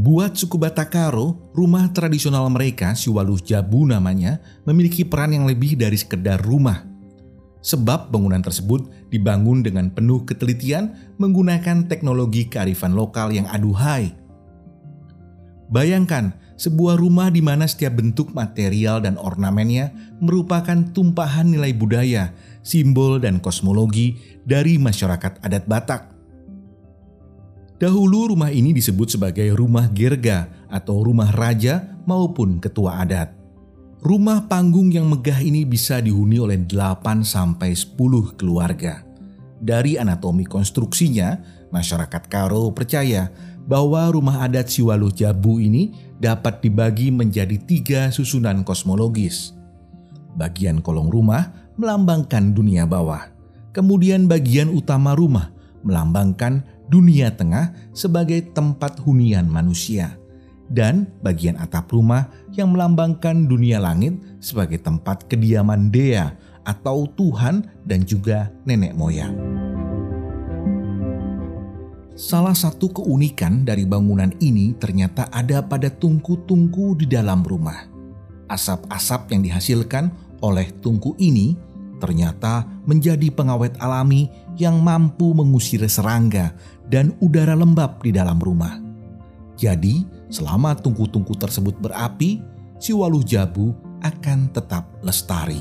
Buat suku Batakaro, rumah tradisional mereka, Siwaluh Jabu namanya, memiliki peran yang lebih dari sekedar rumah. Sebab bangunan tersebut dibangun dengan penuh ketelitian menggunakan teknologi kearifan lokal yang aduhai. Bayangkan sebuah rumah di mana setiap bentuk material dan ornamennya merupakan tumpahan nilai budaya, simbol dan kosmologi dari masyarakat adat Batak. Dahulu rumah ini disebut sebagai rumah gerga atau rumah raja maupun ketua adat. Rumah panggung yang megah ini bisa dihuni oleh 8 sampai 10 keluarga. Dari anatomi konstruksinya, masyarakat Karo percaya bahwa rumah adat Siwaluh Jabu ini dapat dibagi menjadi tiga susunan kosmologis. Bagian kolong rumah melambangkan dunia bawah. Kemudian bagian utama rumah melambangkan dunia tengah sebagai tempat hunian manusia, dan bagian atap rumah yang melambangkan dunia langit sebagai tempat kediaman Dea atau Tuhan dan juga nenek moyang. Salah satu keunikan dari bangunan ini ternyata ada pada tungku-tungku di dalam rumah. Asap-asap yang dihasilkan oleh tungku ini ternyata menjadi pengawet alami yang mampu mengusir serangga dan udara lembab di dalam rumah. Jadi, selama tungku-tungku tersebut berapi, si waluh jabu akan tetap lestari.